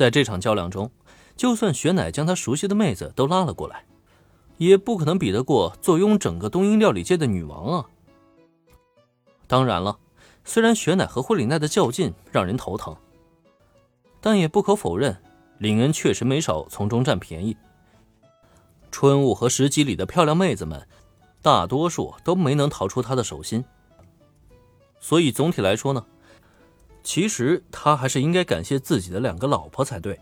在这场较量中，就算雪乃将他熟悉的妹子都拉了过来，也不可能比得过坐拥整个东瀛料理界的女王啊！当然了，虽然雪乃和惠里奈的较劲让人头疼，但也不可否认，林恩确实没少从中占便宜。春雾和石级里的漂亮妹子们，大多数都没能逃出他的手心。所以总体来说呢，其实他还是应该感谢自己的两个老婆才对。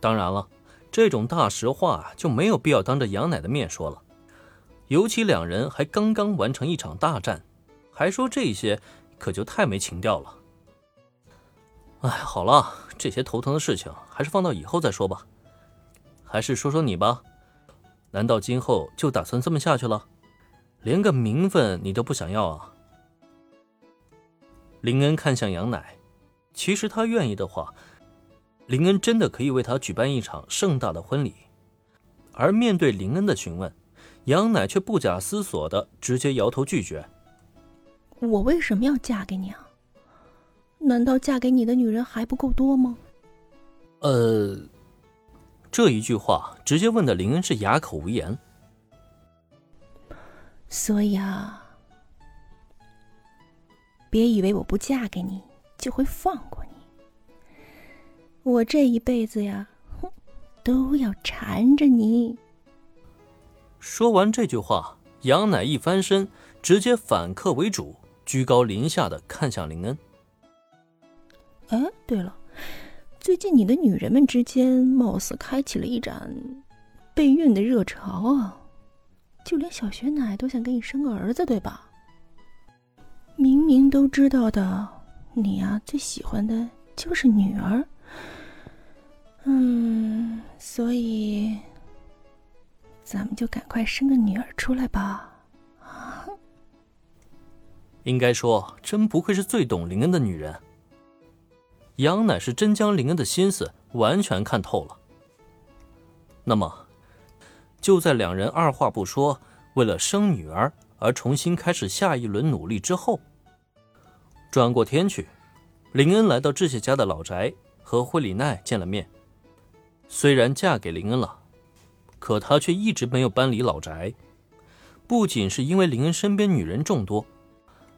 当然了，这种大实话就没有必要当着杨奶的面说了，尤其两人还刚刚完成一场大战。还说这些，可就太没情调了。哎，好了，这些头疼的事情还是放到以后再说吧。还是说说你吧，难道今后就打算这么下去了？连个名分你都不想要啊？林恩看向杨乃，其实他愿意的话，林恩真的可以为他举办一场盛大的婚礼。而面对林恩的询问，杨乃却不假思索的直接摇头拒绝。我为什么要嫁给你啊？难道嫁给你的女人还不够多吗？呃，这一句话直接问的林恩是哑口无言。所以啊，别以为我不嫁给你就会放过你。我这一辈子呀，哼，都要缠着你。说完这句话，杨乃一翻身，直接反客为主。居高临下的看向林恩。哎，对了，最近你的女人们之间貌似开启了一盏备孕的热潮啊！就连小雪奶都想给你生个儿子，对吧？明明都知道的，你呀最喜欢的就是女儿。嗯，所以咱们就赶快生个女儿出来吧。应该说，真不愧是最懂林恩的女人。杨乃是真将林恩的心思完全看透了。那么，就在两人二话不说，为了生女儿而重新开始下一轮努力之后，转过天去，林恩来到智谢家的老宅，和惠里奈见了面。虽然嫁给林恩了，可她却一直没有搬离老宅，不仅是因为林恩身边女人众多。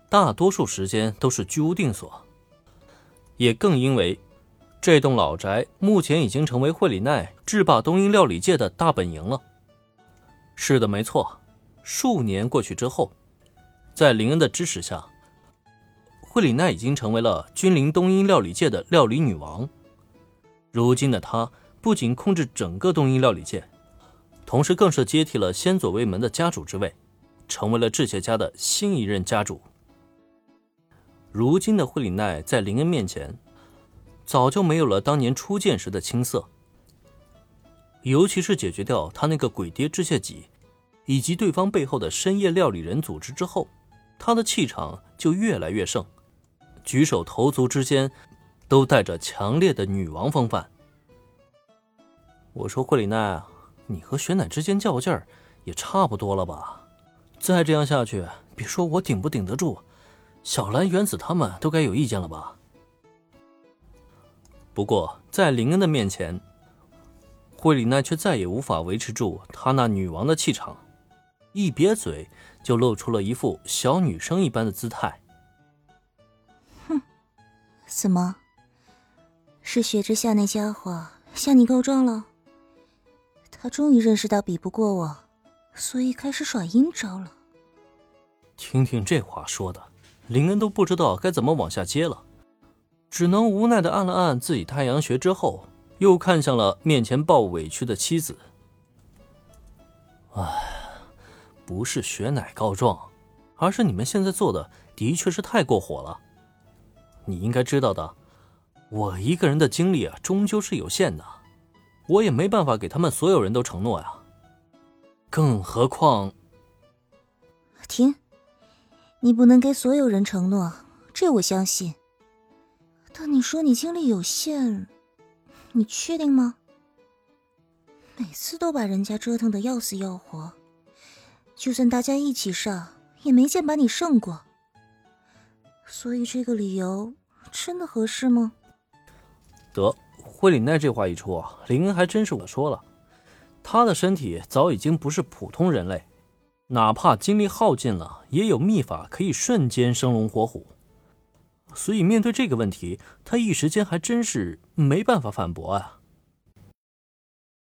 大多数时间都是居无定所，也更因为这栋老宅目前已经成为惠里奈制霸东瀛料理界的大本营了。是的，没错。数年过去之后，在林恩的支持下，惠里奈已经成为了君临东瀛料理界的料理女王。如今的她不仅控制整个东瀛料理界，同时更是接替了先佐卫门的家主之位，成为了智谢家的新一任家主。如今的惠里奈在林恩面前，早就没有了当年初见时的青涩。尤其是解决掉他那个鬼爹智谢己，以及对方背后的深夜料理人组织之后，他的气场就越来越盛，举手投足之间，都带着强烈的女王风范。我说惠里奈，你和雪乃之间较劲儿，也差不多了吧？再这样下去，别说我顶不顶得住。小兰、原子他们都该有意见了吧？不过在林恩的面前，惠里奈却再也无法维持住她那女王的气场，一瘪嘴就露出了一副小女生一般的姿态。怎么？是雪之下那家伙向你告状了？他终于认识到比不过我，所以开始耍阴招了。听听这话说的。林恩都不知道该怎么往下接了，只能无奈的按了按自己太阳穴，之后又看向了面前抱委屈的妻子。唉，不是雪奶告状，而是你们现在做的的确是太过火了。你应该知道的，我一个人的精力啊，终究是有限的，我也没办法给他们所有人都承诺呀。更何况，停。你不能给所有人承诺，这我相信。但你说你精力有限，你确定吗？每次都把人家折腾的要死要活，就算大家一起上，也没见把你胜过。所以这个理由真的合适吗？得，惠里奈这话一出啊，林恩还真是我说了，他的身体早已经不是普通人类，哪怕精力耗尽了，也有秘法可以瞬间生龙活虎。所以面对这个问题，他一时间还真是没办法反驳啊。